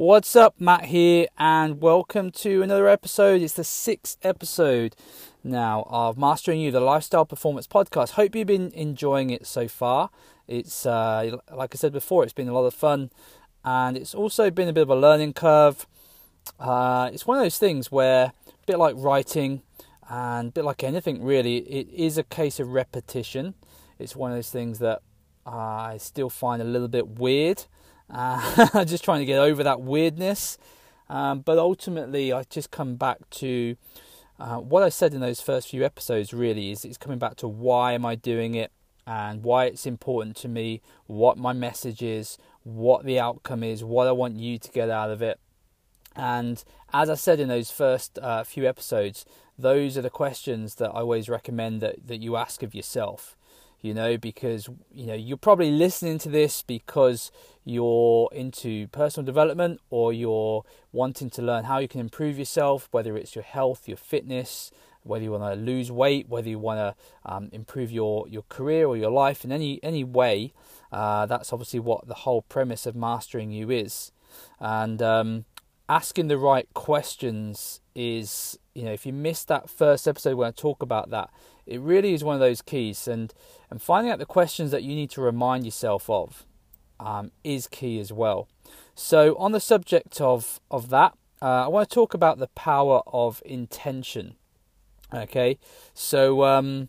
What's up, Matt here, and welcome to another episode. It's the sixth episode now of Mastering You, the Lifestyle Performance Podcast. Hope you've been enjoying it so far. It's, uh, like I said before, it's been a lot of fun, and it's also been a bit of a learning curve. Uh, it's one of those things where, a bit like writing, and a bit like anything really, it is a case of repetition. It's one of those things that I still find a little bit weird. Uh, just trying to get over that weirdness. Um, but ultimately, I just come back to uh, what I said in those first few episodes. Really, is it's coming back to why am I doing it and why it's important to me, what my message is, what the outcome is, what I want you to get out of it. And as I said in those first uh, few episodes, those are the questions that I always recommend that, that you ask of yourself. You know, because you know you're probably listening to this because you're into personal development or you're wanting to learn how you can improve yourself, whether it's your health, your fitness, whether you want to lose weight, whether you want to um, improve your, your career or your life in any any way. Uh, that's obviously what the whole premise of mastering you is. And um, asking the right questions is, you know, if you missed that first episode when I talk about that, it really is one of those keys. And, and finding out the questions that you need to remind yourself of um, is key as well. So, on the subject of, of that, uh, I want to talk about the power of intention. Okay, so, um,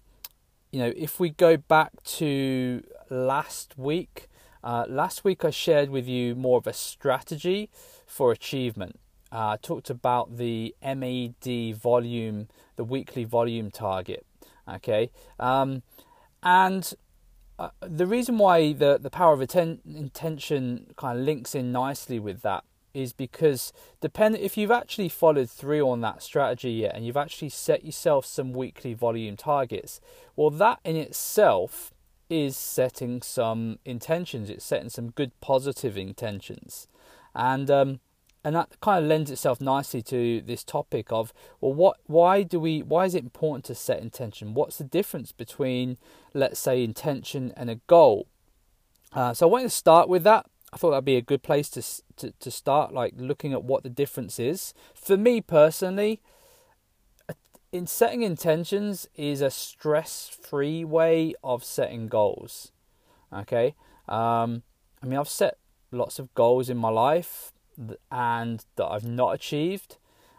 you know, if we go back to last week, uh, last week I shared with you more of a strategy for achievement. Uh, I talked about the MED volume, the weekly volume target. Okay, um, and uh, the reason why the the power of atten- intention kind of links in nicely with that is because depend if you've actually followed through on that strategy yet and you've actually set yourself some weekly volume targets well that in itself is setting some intentions it's setting some good positive intentions and um, and that kind of lends itself nicely to this topic of well what why do we why is it important to set intention? What's the difference between let's say intention and a goal? Uh, so i wanted to start with that. I thought that'd be a good place to, to to start like looking at what the difference is. For me personally in setting intentions is a stress free way of setting goals okay? Um, i mean i've set lots of goals in my life and that I've not achieved.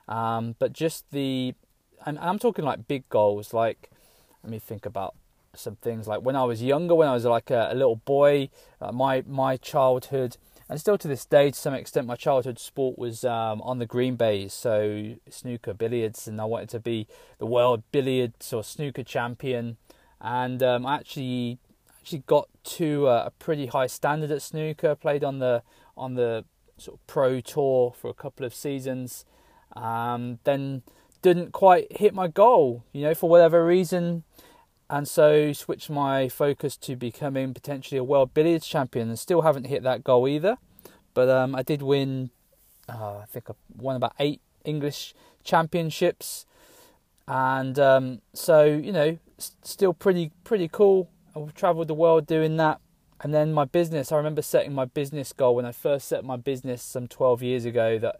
Um, but just the, and I'm talking like big goals. Like, let me think about some things. Like when I was younger, when I was like a, a little boy, uh, my my childhood, and still to this day, to some extent, my childhood sport was um, on the green baize, so snooker, billiards, and I wanted to be the world billiards or snooker champion. And um, I actually actually got to a, a pretty high standard at snooker. Played on the on the sort of pro tour for a couple of seasons. Um, then didn't quite hit my goal, you know, for whatever reason, and so switched my focus to becoming potentially a world billiards champion, and still haven't hit that goal either. But um, I did win. Uh, I think I won about eight English championships, and um, so you know, still pretty pretty cool. I've travelled the world doing that. And then my business, I remember setting my business goal when I first set my business some 12 years ago that,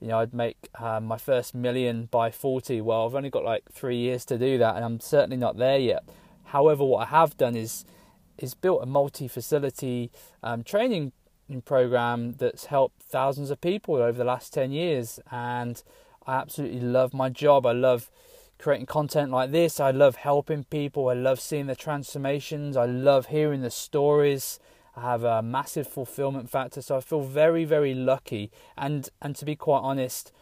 you know, I'd make um, my first million by 40. Well, I've only got like three years to do that, and I'm certainly not there yet. However, what I have done is is built a multi-facility um, training program that's helped thousands of people over the last 10 years, and I absolutely love my job. I love creating content like this. I love helping people. I love seeing the transformations. I love hearing the stories. I have a massive fulfillment factor, so I feel very, very lucky. And and to be quite honest,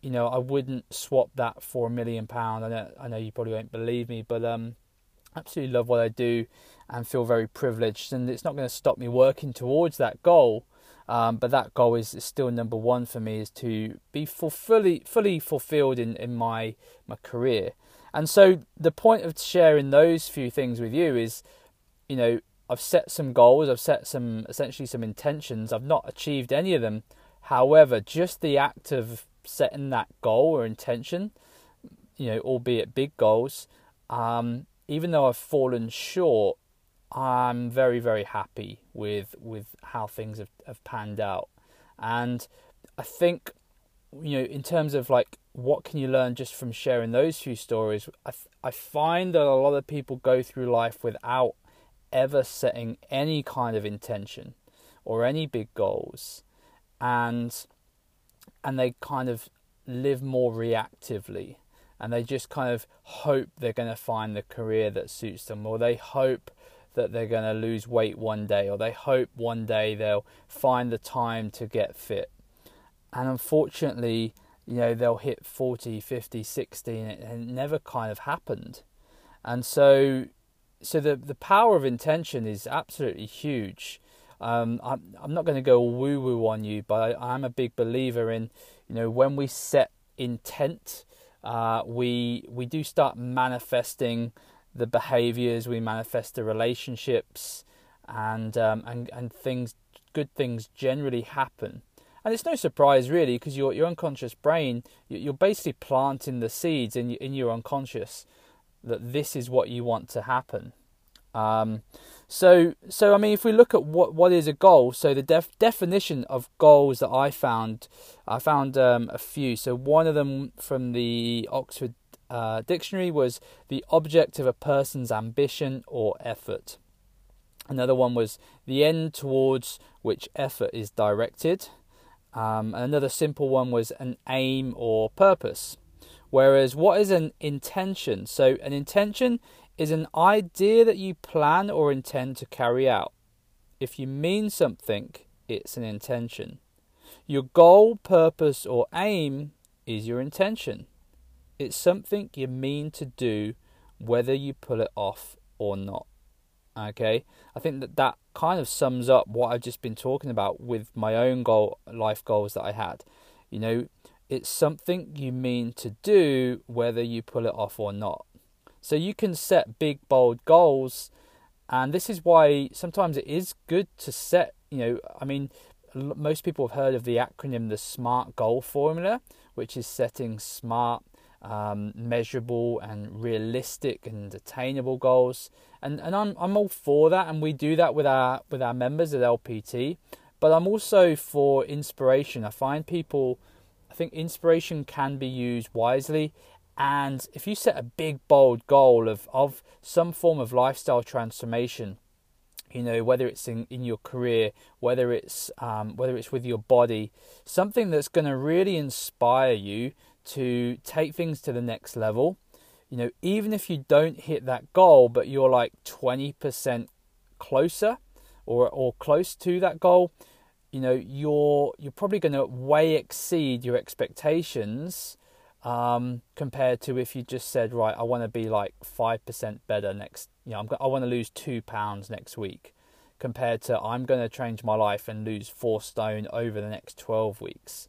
you know, I wouldn't swap that for a million pound. I know, I know you probably won't believe me, but um, absolutely love what I do and feel very privileged. And it's not going to stop me working towards that goal. Um, but that goal is, still number one for me is to be fully fully fulfilled in, in my my career. And so the point of sharing those few things with you is, you know, I've set some goals, I've set some essentially some intentions. I've not achieved any of them. However, just the act of setting that goal or intention, you know, albeit big goals, um, even though I've fallen short, I'm very very happy with with how things have, have panned out, and I think you know in terms of like what can you learn just from sharing those few stories I, I find that a lot of people go through life without ever setting any kind of intention or any big goals. And and they kind of live more reactively. And they just kind of hope they're going to find the career that suits them or they hope that they're going to lose weight one day or they hope one day they'll find the time to get fit. And unfortunately you know they'll hit 40 50 60 and it, never kind of happened. And so so the the power of intention is absolutely huge. Um, I'm, I'm not going to go woo woo on you, but I, am a big believer in, you know, when we set intent, uh, we we do start manifesting the behaviors, we manifest the relationships, and um, and and things, good things generally happen. And it's no surprise really, because your your unconscious brain, you're basically planting the seeds in in your unconscious that this is what you want to happen. Um, so, so I mean, if we look at what what is a goal, so the def- definition of goals that I found, I found um, a few. So one of them from the Oxford uh, Dictionary was the object of a person's ambition or effort. Another one was the end towards which effort is directed. Um, another simple one was an aim or purpose. Whereas, what is an intention? So, an intention is an idea that you plan or intend to carry out. If you mean something, it's an intention. Your goal, purpose, or aim is your intention. It's something you mean to do whether you pull it off or not. Okay, I think that that kind of sums up what I've just been talking about with my own goal, life goals that I had. You know, it's something you mean to do whether you pull it off or not. So you can set big, bold goals, and this is why sometimes it is good to set. You know, I mean, most people have heard of the acronym the SMART goal formula, which is setting smart, um, measurable, and realistic and attainable goals. And and I'm I'm all for that, and we do that with our with our members at LPT. But I'm also for inspiration. I find people. I think inspiration can be used wisely and if you set a big, bold goal of, of some form of lifestyle transformation, you know whether it's in, in your career, whether it's um, whether it's with your body, something that's going to really inspire you to take things to the next level. You know, even if you don't hit that goal, but you're like twenty percent closer or or close to that goal, you know you're you're probably going to way exceed your expectations um, compared to if you just said, right, I want to be like 5% better next, you know, I'm, I want to lose two pounds next week, compared to I'm going to change my life and lose four stone over the next 12 weeks.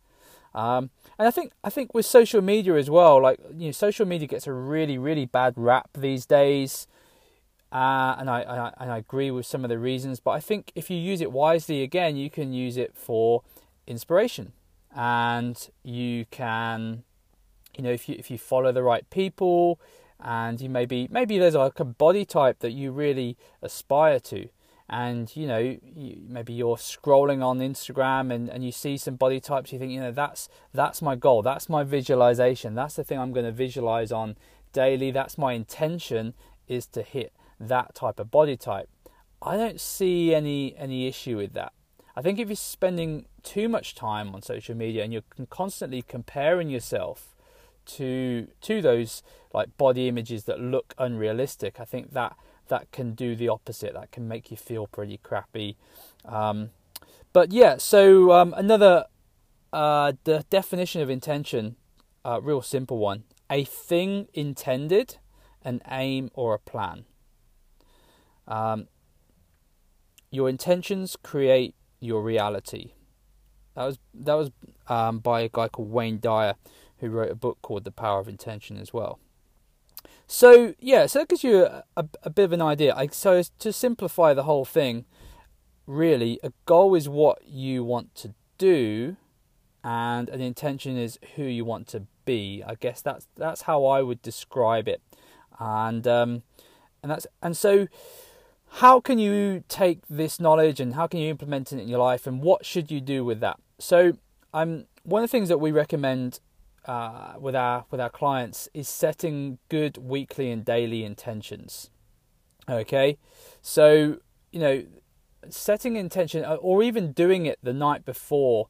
Um, and I think I think with social media as well, like you know, social media gets a really really bad rap these days, uh, and I, I and I agree with some of the reasons. But I think if you use it wisely, again, you can use it for inspiration, and you can you know if you if you follow the right people and you maybe maybe there's like a body type that you really aspire to and you know you, maybe you're scrolling on Instagram and, and you see some body types you think you know that's that's my goal that's my visualization that's the thing I'm going to visualize on daily that's my intention is to hit that type of body type. I don't see any any issue with that. I think if you're spending too much time on social media and you're constantly comparing yourself to to those like body images that look unrealistic, I think that that can do the opposite. That can make you feel pretty crappy. Um, but yeah, so um, another uh, the definition of intention, uh, real simple one: a thing intended, an aim or a plan. Um, your intentions create your reality. That was that was um, by a guy called Wayne Dyer who wrote a book called The Power of Intention as well. So yeah, so that gives you a, a, a bit of an idea. I, so to simplify the whole thing, really, a goal is what you want to do, and an intention is who you want to be. I guess that's that's how I would describe it, and um, and that's and so how can you take this knowledge and how can you implement it in your life and what should you do with that? So I'm one of the things that we recommend uh, with our with our clients is setting good weekly and daily intentions. Okay, so you know, setting intention uh, or even doing it the night before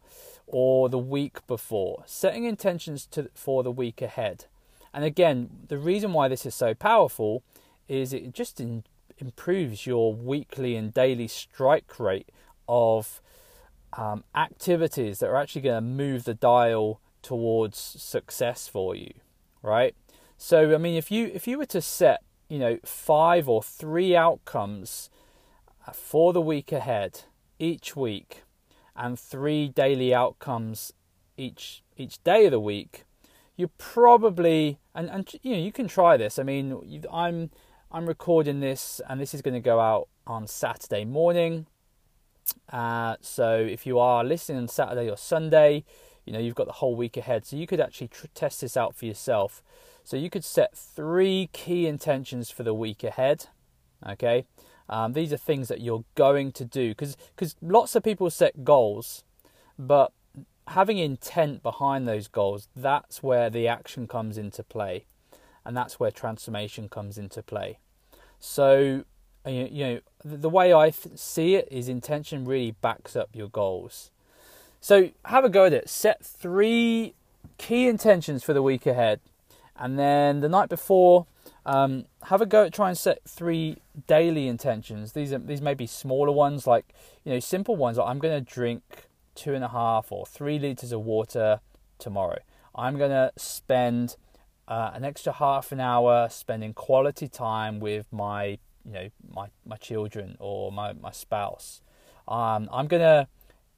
or the week before, setting intentions to for the week ahead. And again, the reason why this is so powerful is it just in, improves your weekly and daily strike rate of um, activities that are actually going to move the dial towards success for you, right? So I mean, if you if you were to set you know five or three outcomes uh, for the week ahead each week, and three daily outcomes each each day of the week, you probably and and you know you can try this. I mean, I'm I'm recording this, and this is going to go out on Saturday morning. Uh, so if you are listening on Saturday or Sunday, you know you've got the whole week ahead. So you could actually tr- test this out for yourself. So you could set three key intentions for the week ahead okay? Um, these are things that you're going to do because because lots of people set goals but having intent behind those goals that's where the action comes into play and that's where transformation comes into play. So you know the way i see it is intention really backs up your goals so have a go at it. Set three key intentions for the week ahead, and then the night before, um, have a go at try and set three daily intentions. These are these may be smaller ones, like you know simple ones. Like I'm going to drink two and a half or three liters of water tomorrow. I'm going to spend uh, an extra half an hour spending quality time with my you know my my children or my my spouse. Um, I'm going to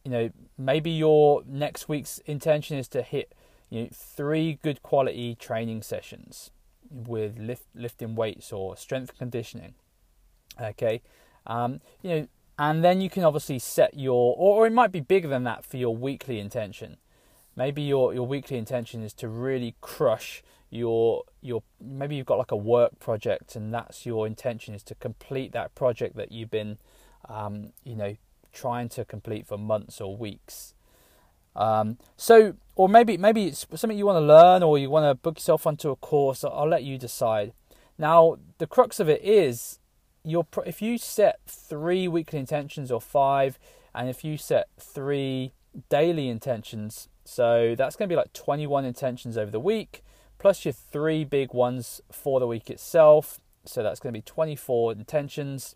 you know, maybe your next week's intention is to hit you know, three good quality training sessions with lift, lifting weights or strength conditioning. Okay, um, you know, and then you can obviously set your, or, or it might be bigger than that for your weekly intention. Maybe your your weekly intention is to really crush your your maybe you've got like a work project and that's your intention is to complete that project that you've been um, you know trying to complete for months or weeks. Um, so, or maybe maybe it's something you want to learn, or you want to book yourself onto a course. I'll let you decide. Now, the crux of it is, your if you set three weekly intentions or five, and if you set three daily intentions, so that's going to be like 21 intentions over the week, plus your three big ones for the week itself. So that's going to be 24 intentions.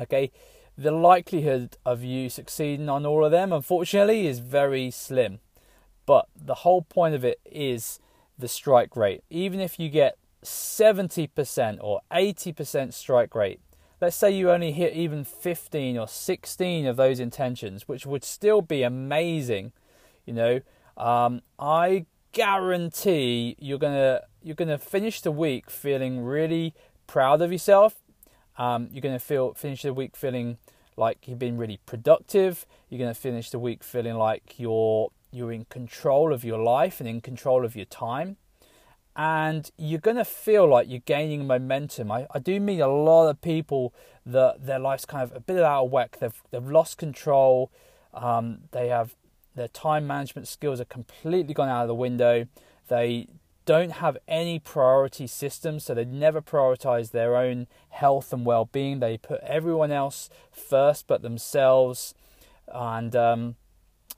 Okay, the likelihood of you succeeding on all of them, unfortunately, is very slim. But the whole point of it is the strike rate. Even if you get 70% or 80% strike rate, let's say you only hit even 15 or 16 of those intentions, which would still be amazing, you know, um, I guarantee you're gonna you're gonna finish the week feeling really proud of yourself um, you're going to feel finish the week feeling like you've been really productive. You're going to finish the week feeling like you're you're in control of your life and in control of your time. And you're going to feel like you're gaining momentum. I, I do meet a lot of people that their life's kind of a bit out of whack. They've, they've lost control. Um, they have their time management skills are completely gone out of the window. They don't have any priority system, so they never prioritize their own health and well being. They put everyone else first but themselves, and um,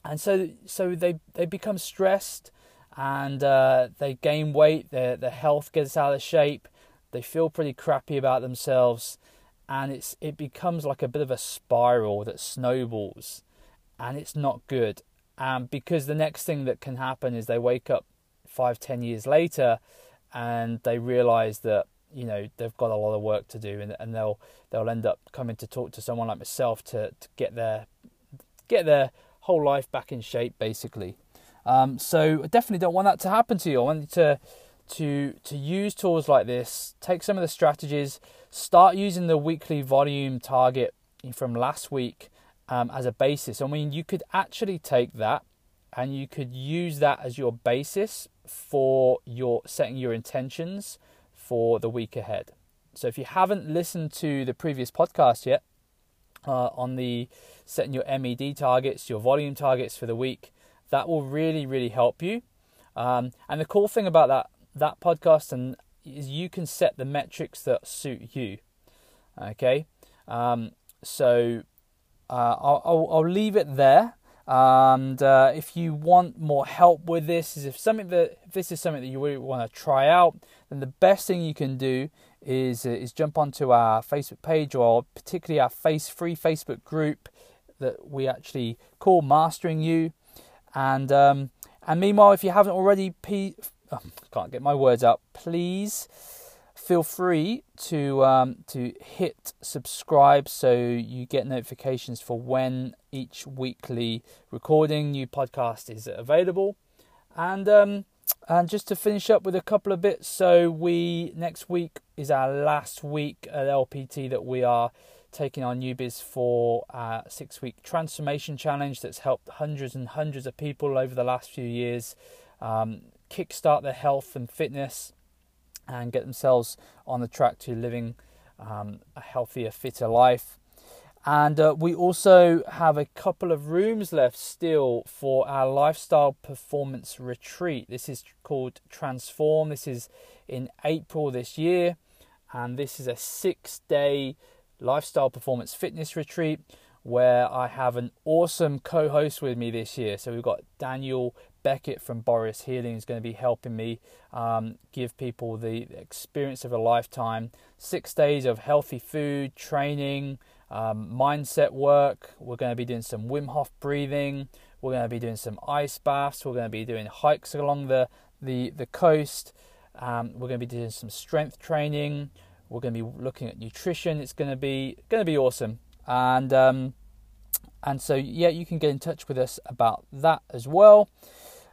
and so so they they become stressed and uh, they gain weight. Their their health gets out of shape. They feel pretty crappy about themselves, and it's it becomes like a bit of a spiral that snowballs, and it's not good. Um, because the next thing that can happen is they wake up five, ten years later, and they realise that you know they've got a lot of work to do, and, and they'll they'll end up coming to talk to someone like myself to, to get their get their whole life back in shape, basically. Um, so I definitely don't want that to happen to you. I want you to to to use tools like this. Take some of the strategies. Start using the weekly volume target from last week um, as a basis. I mean, you could actually take that and you could use that as your basis for your setting your intentions for the week ahead. So if you haven't listened to the previous podcast yet uh, on the setting your MED targets, your volume targets for the week, That will really, really help you. Um, and the cool thing about that that podcast and is you can set the metrics that suit you. Okay, um, so uh, I'll, I'll, I'll leave it there. And uh, if you want more help with this, is if something that if this is something that you really want to try out, then the best thing you can do is uh, is jump onto our Facebook page or particularly our face free Facebook group that we actually call Mastering You. And um, and meanwhile, if you haven't already, p- oh, can't get my words out. Please feel free to um, to hit subscribe so you get notifications for when each weekly recording new podcast is available. And um, and just to finish up with a couple of bits so we next week is our last week at lpt that we are taking our newbies for a six week transformation challenge that's helped hundreds and hundreds of people over the last few years um, kickstart their health and fitness and get themselves on the track to living um, a healthier, fitter life. And uh, we also have a couple of rooms left still for our lifestyle performance retreat. This is called Transform. This is in April this year, and this is a six day lifestyle performance fitness retreat where I have an awesome co host with me this year. So we've got Daniel Beckett from Boris Healing is going to be helping me um, give people the experience of a lifetime. Six days of healthy food, training, um, mindset work. We're going to be doing some Wim Hof breathing. We're going to be doing some ice baths. We're going to be doing hikes along the the the coast. Um, we're going to be doing some strength training. We're going to be looking at nutrition. It's going to be going to be awesome. And um, and so yeah, you can get in touch with us about that as well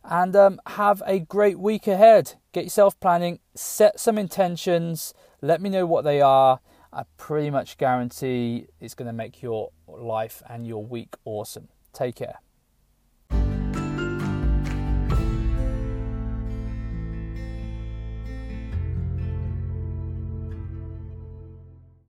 and um, have a great week ahead. Get yourself planning, set some intentions, let me know what they are. I pretty much guarantee it's going to make your life and your week awesome. Take care.